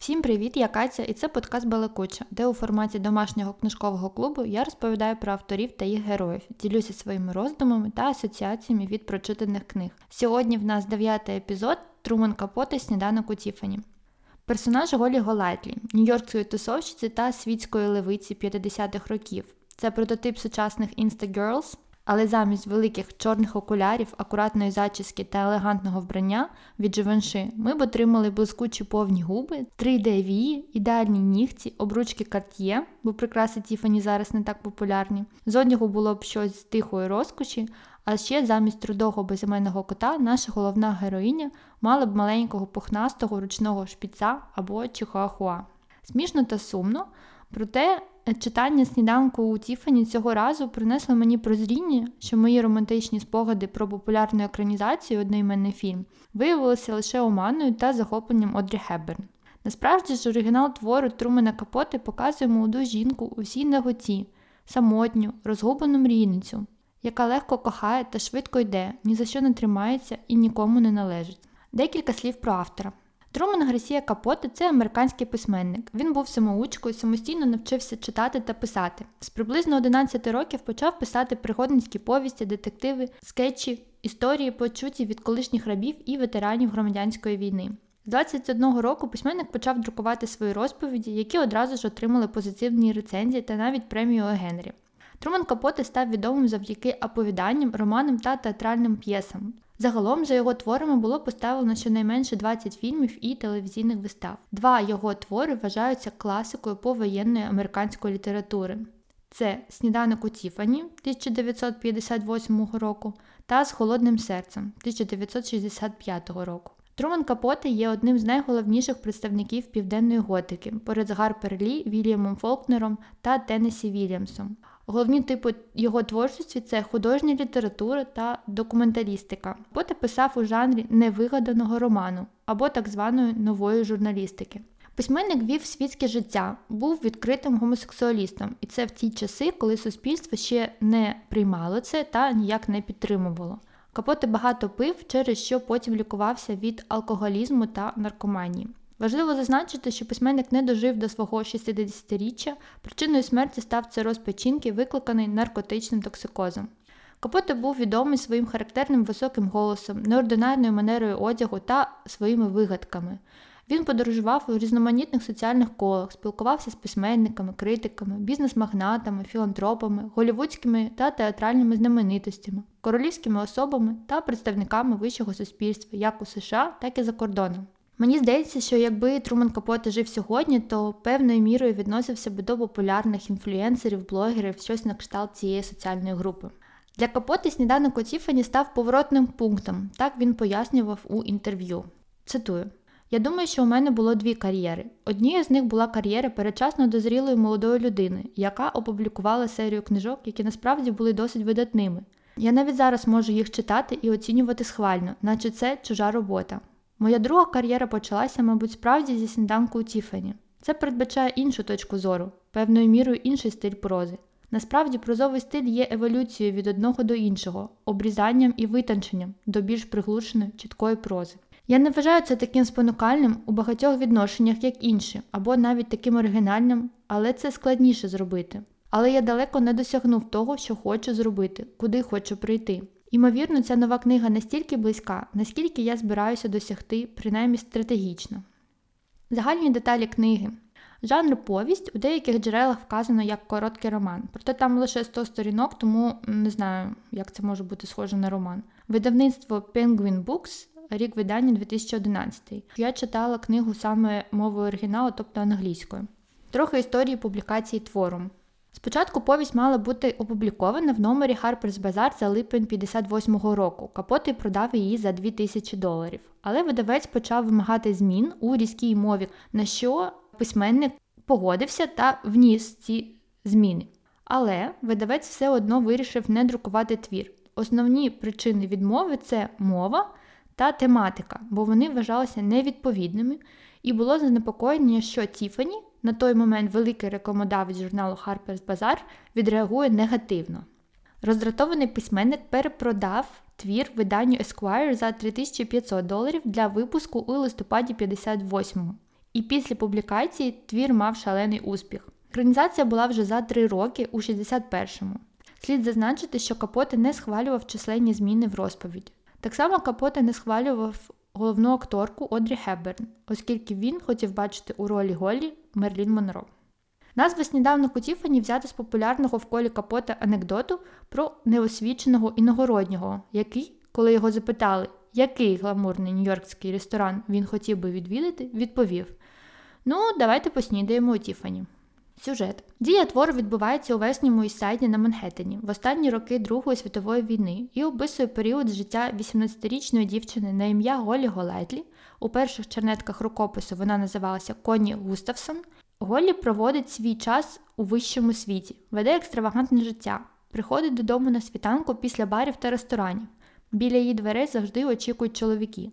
Всім привіт, я Катя, і це подкаст Балакуча, де у форматі домашнього книжкового клубу я розповідаю про авторів та їх героїв, ділюся своїми роздумами та асоціаціями від прочитаних книг. Сьогодні в нас дев'ятий епізод Труман Капоти Сніданок у Тіфані. Персонаж Голі Голайтлі, нью-йоркської тусовщиці та світської левиці 50-х років. Це прототип сучасних Insta-Girls, але замість великих чорних окулярів, акуратної зачіски та елегантного вбрання від Живанши ми б отримали блискучі повні губи, 3D вії, ідеальні нігті, обручки Cartier, бо прикраси Тіфані зараз не так популярні. З одягу було б щось з тихої розкоші, а ще замість рудого безіменного кота наша головна героїня мала б маленького пухнастого ручного шпіца або чихуахуа. Смішно та сумно, проте читання сніданку у Тіфані цього разу принесло мені прозріння, що мої романтичні спогади про популярну екранізацію одноіменний фільм виявилися лише оманою та захопленням Одрі Хеберн. Насправді ж оригінал твору Трумена Капоти показує молоду жінку у всій наготі, самотню, розгублену мрійницю, яка легко кохає та швидко йде, ні за що не тримається і нікому не належить. Декілька слів про автора. Труман Гарсія Капоте це американський письменник. Він був самоучкою, самостійно навчився читати та писати. З приблизно 11 років почав писати пригодницькі повісті, детективи, скетчі, історії, почуті від колишніх рабів і ветеранів громадянської війни. З 21 року письменник почав друкувати свої розповіді, які одразу ж отримали позитивні рецензії та навіть премію Генрі. Труман Капоте став відомим завдяки оповіданням, романам та театральним п'єсам. Загалом за його творами було поставлено щонайменше 20 фільмів і телевізійних вистав. Два його твори вважаються класикою повоєнної американської літератури. Це Сніданок у Тіфані 1958 року та З холодним серцем 1965 року. Труман Капоте є одним з найголовніших представників південної готики поряд з Гарпер Лі, Вільямом Фолкнером та Теннесі Вільямсом. Головні типи його творчості це художня література та документалістика. Поте писав у жанрі невигаданого роману або так званої нової журналістики. Письменник вів світське життя, був відкритим гомосексуалістом, і це в ті часи, коли суспільство ще не приймало це та ніяк не підтримувало. Капоте багато пив, через що потім лікувався від алкоголізму та наркоманії. Важливо зазначити, що письменник не дожив до свого 60-річчя, причиною смерті став цироз печінки, викликаний наркотичним токсикозом. Капоте був відомий своїм характерним високим голосом, неординарною манерою одягу та своїми вигадками. Він подорожував у різноманітних соціальних колах, спілкувався з письменниками, критиками, бізнес-магнатами, філантропами, голівудськими та театральними знаменитостями, королівськими особами та представниками вищого суспільства як у США, так і за кордоном. Мені здається, що якби Труман Капоте жив сьогодні, то певною мірою відносився би до популярних інфлюенсерів, блогерів, щось на кшталт цієї соціальної групи. Для Капоти сніданок у Тіфані став поворотним пунктом, так він пояснював у інтерв'ю. Цитую. Я думаю, що у мене було дві кар'єри. Однією з них була кар'єра перечасно дозрілої молодої людини, яка опублікувала серію книжок, які насправді були досить видатними. Я навіть зараз можу їх читати і оцінювати схвально, наче це чужа робота. Моя друга кар'єра почалася, мабуть, справді зі сніданку у Тіфані. Це передбачає іншу точку зору, певною мірою інший стиль прози. Насправді, прозовий стиль є еволюцією від одного до іншого, обрізанням і витонченням до більш приглушеної, чіткої прози. Я не вважаю це таким спонукальним у багатьох відношеннях, як інші, або навіть таким оригінальним, але це складніше зробити. Але я далеко не досягнув того, що хочу зробити, куди хочу прийти. Імовірно, ця нова книга настільки близька, наскільки я збираюся досягти, принаймні стратегічно. Загальні деталі книги. Жанр повість у деяких джерелах вказано як короткий роман, проте там лише 100 сторінок, тому не знаю, як це може бути схоже на роман. Видавництво Penguin Books, рік видання 2011. Я читала книгу саме мовою оригіналу, тобто англійською. Трохи історії публікації твору. Спочатку повість мала бути опублікована в номері Harper's Bazaar за липень 58-го року. Капоти продав її за 2000 доларів. Але видавець почав вимагати змін у різкій мові, на що письменник погодився та вніс ці зміни. Але видавець все одно вирішив не друкувати твір. Основні причини відмови це мова та тематика, бо вони вважалися невідповідними, і було занепокоєння, що Тіфані на той момент великий рекламодавець журналу Harper's Bazaar відреагує негативно. Роздратований письменник перепродав твір виданню Esquire за 3500 доларів для випуску у листопаді 58-му. і після публікації твір мав шалений успіх. Екранізація була вже за три роки у 61-му. Слід зазначити, що Капоте не схвалював численні зміни в розповіді. Так само Капоте не схвалював головну акторку Одрі Хепберн, оскільки він хотів бачити у ролі Голлі Мерилін Монро. Назва сніданку Тіфані взята з популярного в колі Капоте анекдоту про неосвіченого іногороднього, який, коли його запитали, який гламурний нью-йоркський ресторан він хотів би відвідати, відповів: Ну, давайте поснідаємо у Тіфані. Сюжет. Дія твору відбувається у верхньому Іст-Сайді на Манхеттені в останні роки Другої світової війни і описує період життя 18-річної дівчини на ім'я Голі Голайтлі. У перших чернетках рукопису вона називалася Коні Густавсон. Голлі проводить свій час у вищому світі, веде екстравагантне життя, приходить додому на світанку після барів та ресторанів. Біля її дверей завжди очікують чоловіки,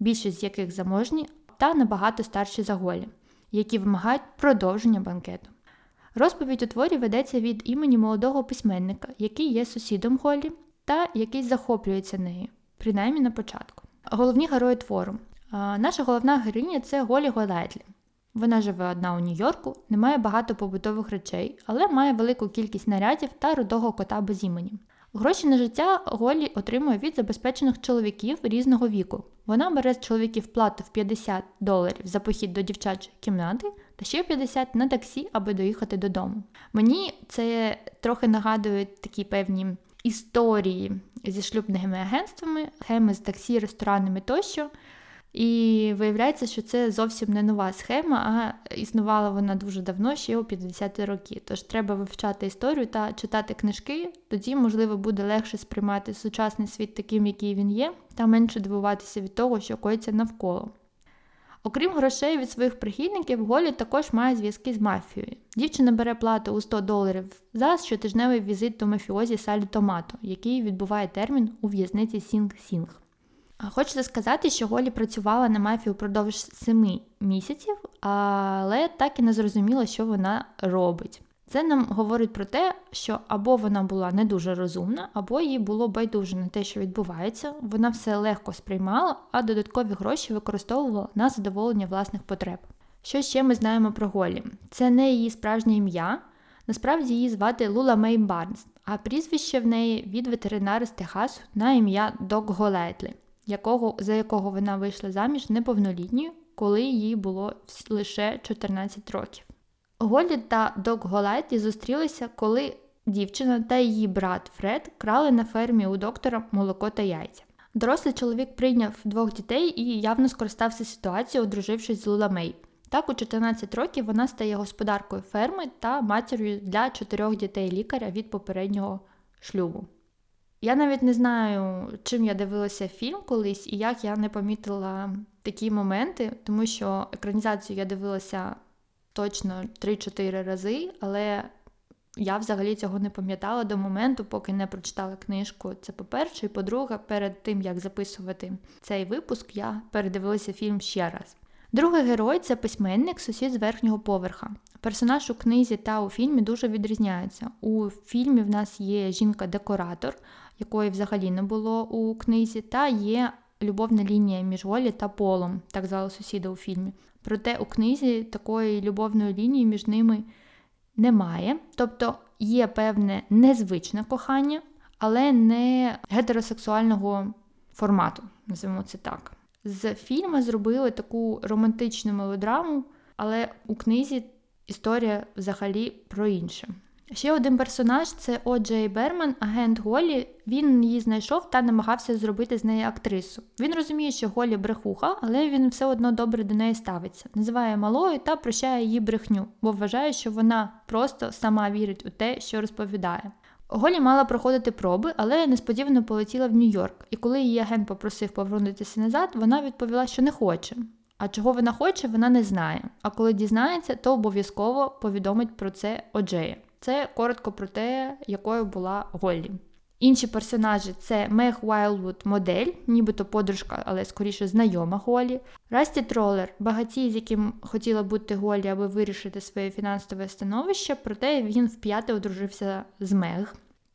більшість з яких заможні та набагато старші за Голлі, які вимагають продовження банкету. Розповідь у творі ведеться від імені молодого письменника, який є сусідом Голлі та який захоплюється нею, принаймні на початку. Головні герої твору. Наша головна героїня це Голі Голайтлі. Вона живе одна у Нью-Йорку, не має багато побутових речей, але має велику кількість нарядів та рудого кота без імені. Гроші на життя Голі отримує від забезпечених чоловіків різного віку. Вона бере з чоловіків плату в 50 доларів за похід до дівчачої кімнати та ще 50 на таксі, аби доїхати додому. Мені це трохи нагадує такі певні історії зі шлюбними агентствами, схеми з таксі, ресторанами тощо. І виявляється, що це зовсім не нова схема, а існувала вона дуже давно, ще у 50-ті роки. Тож треба вивчати історію та читати книжки, тоді, можливо, буде легше сприймати сучасний світ таким, який він є, та менше дивуватися від того, що коїться навколо. Окрім грошей від своїх прихильників, Голі також має зв'язки з мафією. Дівчина бере плату у 100 доларів за щотижневий візит до мафіозі Салі Томато, який відбуває термін у в'язниці Сінг-Сінг. Хочеться сказати, що Голі працювала на мафію впродовж семи місяців, але так і не зрозуміла, що вона робить. Це нам говорить про те, що або вона була не дуже розумна, або їй було байдуже на те, що відбувається. Вона все легко сприймала, а додаткові гроші використовувала на задоволення власних потреб. Що ще ми знаємо про Голі? Це не її справжнє ім'я. Насправді її звати Лула Мей Барнс, а прізвище в неї від ветеринари з Техасу на ім'я Док Голетлі якого, за якого вона вийшла заміж неповнолітньою, коли їй було лише 14 років. Голі та Док Голайті зустрілися, коли дівчина та її брат Фред крали на фермі у доктора молоко та яйця. Дорослий чоловік прийняв двох дітей і явно скористався ситуацією, одружившись з Лула Мей. Так, у 14 років вона стає господаркою ферми та матір'ю для чотирьох дітей лікаря від попереднього шлюбу. Я навіть не знаю, чим я дивилася фільм колись і як я не помітила такі моменти, тому що екранізацію я дивилася точно 3-4 рази, але я взагалі цього не пам'ятала до моменту, поки не прочитала книжку. Це по-перше, і по-друге, перед тим як записувати цей випуск, я передивилася фільм ще раз. Другий герой це письменник, сусід з верхнього поверха. Персонаж у книзі та у фільмі дуже відрізняється. У фільмі в нас є жінка-декоратор, якої взагалі не було у книзі, та є любовна лінія між Голі та Полом, так звали сусіда у фільмі. Проте у книзі такої любовної лінії між ними немає. Тобто є певне незвичне кохання, але не гетеросексуального формату, називаємо це так. З фільму зробили таку романтичну мелодраму, але у книзі історія взагалі про інше. Ще один персонаж це О'Джей Берман, агент Голі. Він її знайшов та намагався зробити з неї актрису. Він розуміє, що Голі брехуха, але він все одно добре до неї ставиться, називає малою та прощає її брехню, бо вважає, що вона просто сама вірить у те, що розповідає. Голі мала проходити проби, але несподівано полетіла в Нью-Йорк, і коли її агент попросив повернутися назад, вона відповіла, що не хоче. А чого вона хоче, вона не знає. А коли дізнається, то обов'язково повідомить про це Оджея. Це коротко про те, якою була Голлі. Інші персонажі це Мег Уайлвуд модель, нібито подружка, але скоріше знайома Голі. Расті Тролер, багатій, з яким хотіла бути Голі, аби вирішити своє фінансове становище, проте він вп'яте одружився з Мег.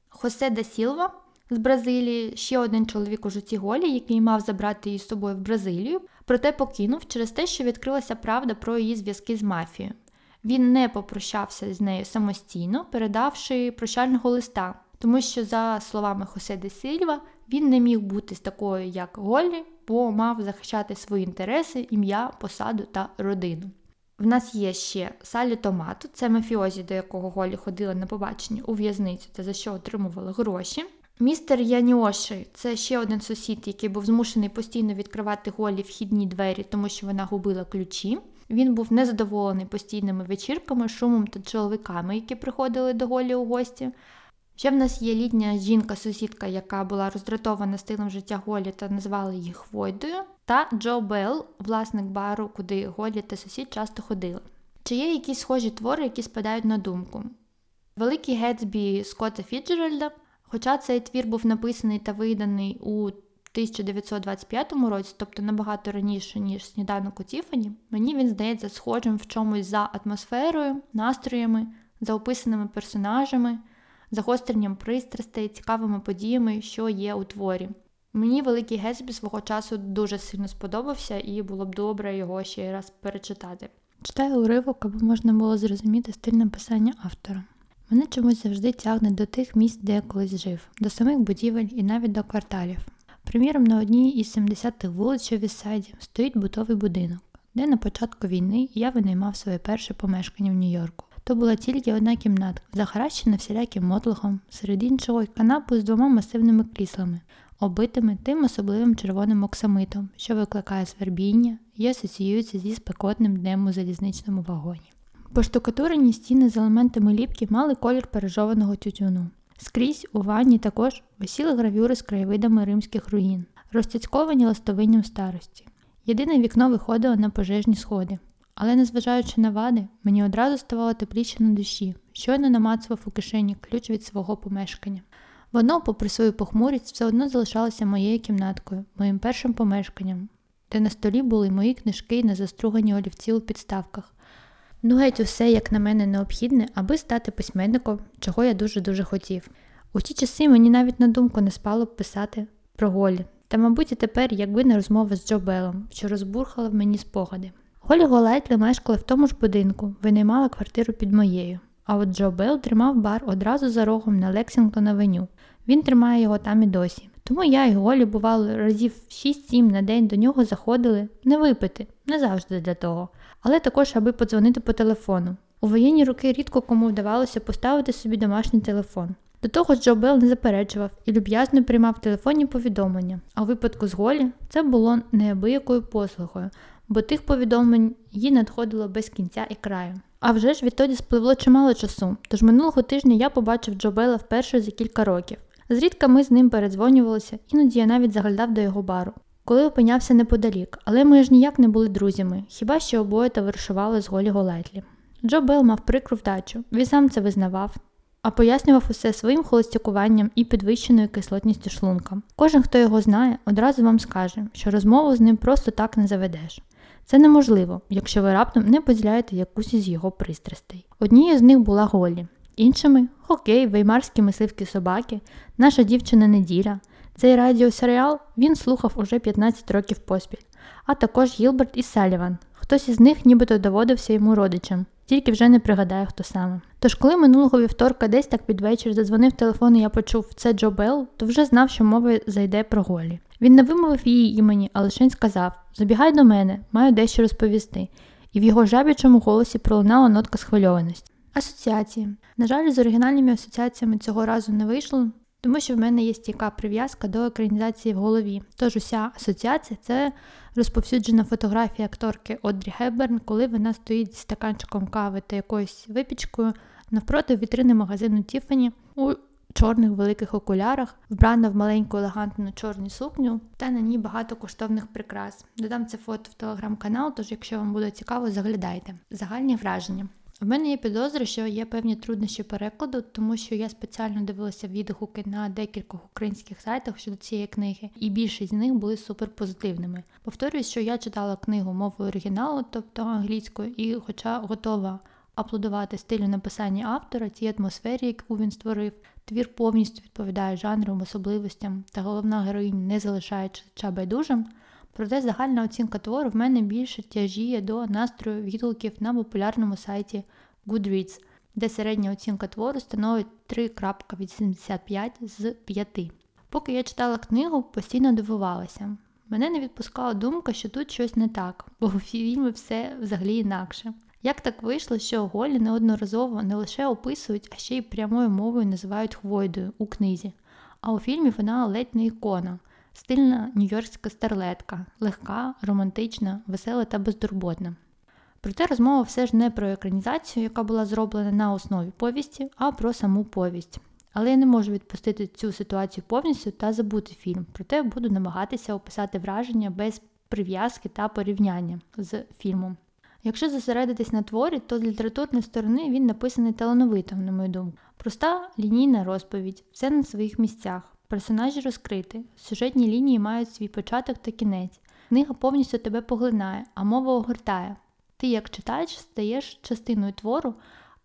Хосе да Сілва, з Бразилії, ще один чоловік у житті Голі, який мав забрати її з собою в Бразилію, проте покинув через те, що відкрилася правда про її зв'язки з мафією. Він не попрощався з нею самостійно, передавши прощального листа, тому що, за словами Хосе де Сильва, він не міг бути з такою, як Голлі, бо мав захищати свої інтереси, ім'я, посаду та родину. В нас є ще Салі Томату, це мафіозі, до якого Голі ходила на побачення у в'язницю та за що отримувала гроші. Містер Яніоші це ще один сусід, який був змушений постійно відкривати Голі вхідні двері, тому що вона губила ключі. Він був незадоволений постійними вечірками, шумом та чоловіками, які приходили до Голі у гості. Ще в нас є літня жінка-сусідка, яка була роздратована стилем життя Голі та назвали її Хвойдою, та Джо Белл, власник бару, куди Голі та сусід часто ходили. Чи є якісь схожі твори, які спадають на думку? Великий Гетсбі Скотта Фіджеральда, хоча цей твір був написаний та виданий у 1925 році, тобто набагато раніше, ніж сніданок у Тіфані, мені він здається схожим в чомусь за атмосферою, настроями, за описаними персонажами, загостренням пристрастей, цікавими подіями, що є у творі. Мені Великий Гетсбі свого часу дуже сильно сподобався, і було б добре його ще раз перечитати. Читаю уривок, аби можна було зрозуміти стиль написання автора. Мене чомусь завжди тягне до тих місць, де я колись жив, до самих будівель і навіть до кварталів. Приміром, на одній із 70-х вулиць у Віссайді стоїть бутовий будинок, де на початку війни я винаймав своє перше помешкання в Нью-Йорку. То була тільки одна кімнатка, захаращена всіляким мотлохом, серед іншого канапу з двома масивними кріслами, оббитими тим особливим червоним оксамитом, що викликає свербіння і асоціюється зі спекотним днем у залізничному вагоні. Поштукатурені стіни з елементами ліпки мали колір пережованого тютюну. Скрізь у ванні також висіли гравюри з краєвидами римських руїн, розтяцьковані ластовинням старості. Єдине вікно виходило на пожежні сходи, але, незважаючи на вади, мені одразу ставало тепліше на душі, щойно намацував у кишені ключ від свого помешкання. Воно, попри свою похмурість, все одно залишалося моєю кімнаткою, моїм першим помешканням, де на столі були мої книжки і незастругані олівці у підставках. Ну, геть усе, як на мене, необхідне, аби стати письменником, чого я дуже-дуже хотів. У ті часи мені навіть на думку не спало б писати про Голі, та, мабуть, і тепер, якби не розмова з Джо Белом, що розбурхала в мені спогади. Голі Голайтлі мешкала в тому ж будинку, винаймала квартиру під моєю. А от Джо Белл тримав бар одразу за рогом на Лексінгтон Авеню. Він тримає його там і досі. Тому я і Голі, бувало, разів 6-7 на день до нього заходили не випити, не завжди для того, але також, аби подзвонити по телефону. У воєнні роки рідко кому вдавалося поставити собі домашній телефон. До того ж Джо Белл не заперечував і люб'язно приймав телефонні повідомлення, а у випадку з Голі це було неабиякою послугою, бо тих повідомлень їй надходило без кінця і краю. А вже ж відтоді спливло чимало часу, тож минулого тижня я побачив Джо Белла вперше за кілька років. Зрідка ми з ним передзвонювалися, іноді я навіть заглядав до його бару, коли опинявся неподалік, але ми ж ніяк не були друзями, хіба що обоє товаришували з Голі Голетлі. Джо Белл мав прикру вдачу, він сам це визнавав, а пояснював усе своїм холостякуванням і підвищеною кислотністю шлунка. Кожен, хто його знає, одразу вам скаже, що розмову з ним просто так не заведеш. Це неможливо, якщо ви раптом не поділяєте якусь із його пристрастей. Однією з них була Голі, іншими хокей, веймарські мисливські собаки, наша дівчина неділя. Цей радіосеріал він слухав уже 15 років поспіль, а також Гілберт і Саліван. Хтось із них нібито доводився йому родичам, тільки вже не пригадаю, хто саме. Тож, коли минулого вівторка десь так під вечір задзвонив телефон і я почув це Джо Белл, то вже знав, що мова зайде про Голі. Він не вимовив її імені, а лише сказав Забігай до мене, маю дещо розповісти, і в його жабічому голосі пролунала нотка схвильованості. Асоціації. На жаль, з оригінальними асоціаціями цього разу не вийшло, тому що в мене є стійка прив'язка до екранізації в голові. Тож уся асоціація це розповсюджена фотографія акторки Одрі Геберн, коли вона стоїть з стаканчиком кави та якоюсь випічкою навпроти вітрини магазину Тіфані у чорних великих окулярах, вбрана в маленьку елегантну чорну сукню, та на ній багато коштовних прикрас. Додам це фото в телеграм-канал, тож, якщо вам буде цікаво, заглядайте. Загальні враження. В мене є підозри, що є певні труднощі перекладу, тому що я спеціально дивилася відгуки на декількох українських сайтах щодо цієї книги, і більшість з них були суперпозитивними. Повторюсь, що я читала книгу мовою оригіналу, тобто англійською, і, хоча готова аплодувати стилю написання автора, тій атмосфері, яку він створив, твір повністю відповідає жанрам, особливостям та головна героїня не залишає читача байдужим, проте загальна оцінка твору в мене більше тяжіє до настрою відгуків на популярному сайті Goodreads, де середня оцінка твору становить 3.85 з 5. Поки я читала книгу, постійно дивувалася. Мене не відпускала думка, що тут щось не так, бо у фільмі все взагалі інакше. Як так вийшло, що Голі неодноразово не лише описують, а ще й прямою мовою називають хвойдою у книзі, а у фільмі вона ледь не ікона, стильна нью-йоркська старлетка, легка, романтична, весела та безтурботна. Проте розмова все ж не про екранізацію, яка була зроблена на основі повісті, а про саму повість. Але я не можу відпустити цю ситуацію повністю та забути фільм, проте буду намагатися описати враження без прив'язки та порівняння з фільмом. Якщо зосередитись на творі, то з літературної сторони він написаний талановито, на мою думку. Проста лінійна розповідь, все на своїх місцях, персонажі розкриті, сюжетні лінії мають свій початок та кінець. Книга повністю тебе поглинає, а мова огортає. Ти, як читач, стаєш частиною твору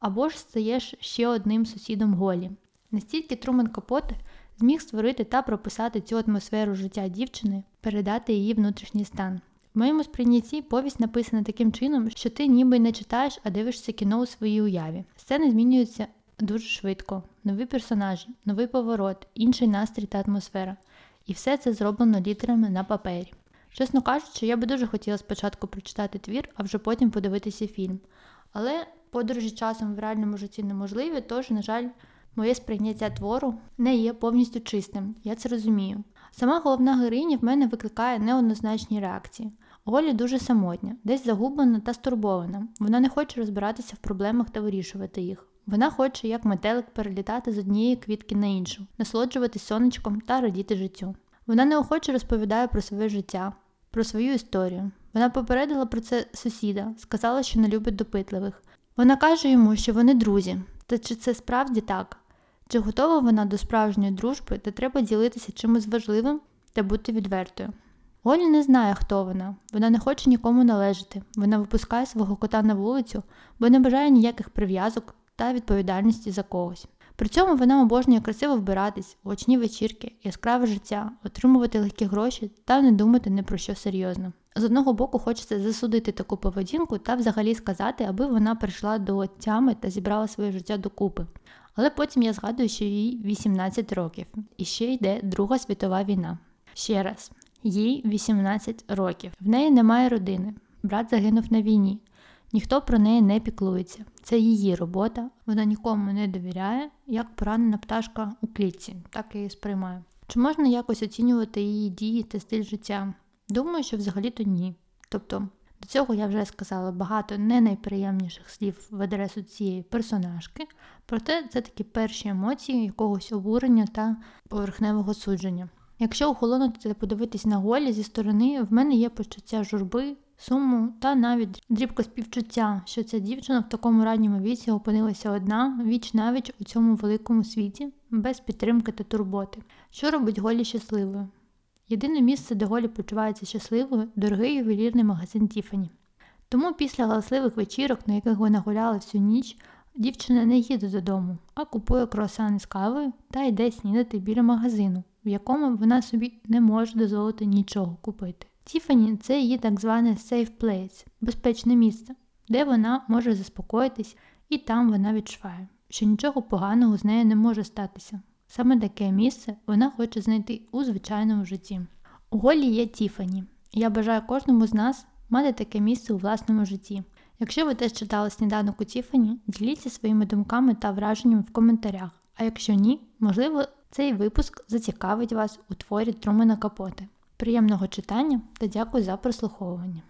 або ж стаєш ще одним сусідом Голі. Настільки Трумен Капоте зміг створити та прописати цю атмосферу життя дівчини, передати її внутрішній стан. В моєму сприйнятті повість написана таким чином, що ти ніби не читаєш, а дивишся кіно у своїй уяві. Сцени змінюються дуже швидко, нові персонажі, новий поворот, інший настрій та атмосфера. І все це зроблено літерами на папері. Чесно кажучи, я би дуже хотіла спочатку прочитати твір, а вже потім подивитися фільм. Але подорожі часом в реальному житті неможливі, тож, на жаль, моє сприйняття твору не є повністю чистим, я це розумію. Сама головна героїня в мене викликає неоднозначні реакції. Голі дуже самотня, десь загублена та стурбована. Вона не хоче розбиратися в проблемах та вирішувати їх. Вона хоче, як метелик, перелітати з однієї квітки на іншу, насолоджуватись сонечком та радіти життю. Вона неохоче розповідає про своє життя, про свою історію. Вона попередила про це сусіда, сказала, що не любить допитливих. Вона каже йому, що вони друзі. Та чи це справді так? Чи готова вона до справжньої дружби, де треба ділитися чимось важливим та бути відвертою? Олі не знає, хто вона, вона не хоче нікому належати, вона випускає свого кота на вулицю, бо не бажає ніяких прив'язок та відповідальності за когось. При цьому вона обожнює красиво вбиратись, очні вечірки, яскраве життя, отримувати легкі гроші та не думати ні про що серйозно. З одного боку, хочеться засудити таку поведінку та взагалі сказати, аби вона прийшла до тями та зібрала своє життя докупи. Але потім я згадую, що їй 18 років, і ще йде Друга світова війна. Ще раз, їй 18 років. В неї немає родини. Брат загинув на війні. Ніхто про неї не піклується. Це її робота, вона нікому не довіряє, як поранена пташка у клітці, так я її сприймаю. Чи можна якось оцінювати її дії та стиль життя? Думаю, що взагалі-то ні. Тобто, до цього я вже сказала багато не найприємніших слів в адресу цієї персонажки, проте це такі перші емоції якогось обурення та поверхневого судження. Якщо охолонути та подивитись на голі зі сторони, в мене є почуття журби, суму та навіть дрібка співчуття, що ця дівчина в такому ранньому віці опинилася одна, віч навіч у цьому великому світі, без підтримки та турботи. Що робить Голі щасливою? Єдине місце, де Голі почувається щасливою, дорогий ювелірний магазин Тіфані. Тому після галасливих вечірок, на яких вона гуляла всю ніч, дівчина не їде додому, а купує круасани з кавою та йде снідати біля магазину, в якому вона собі не може дозволити нічого купити. Тіфані це її так зване safe place, безпечне місце, де вона може заспокоїтись, і там вона відчуває, що нічого поганого з нею не може статися. Саме таке місце вона хоче знайти у звичайному житті. У Голі є Тіфані. Я бажаю кожному з нас мати таке місце у власному житті. Якщо ви теж читали сніданок у Тіфані, діліться своїми думками та враженнями в коментарях. А якщо ні, можливо, цей випуск зацікавить вас у творі Трумена Капоти. Приємного читання та дякую за прослуховування.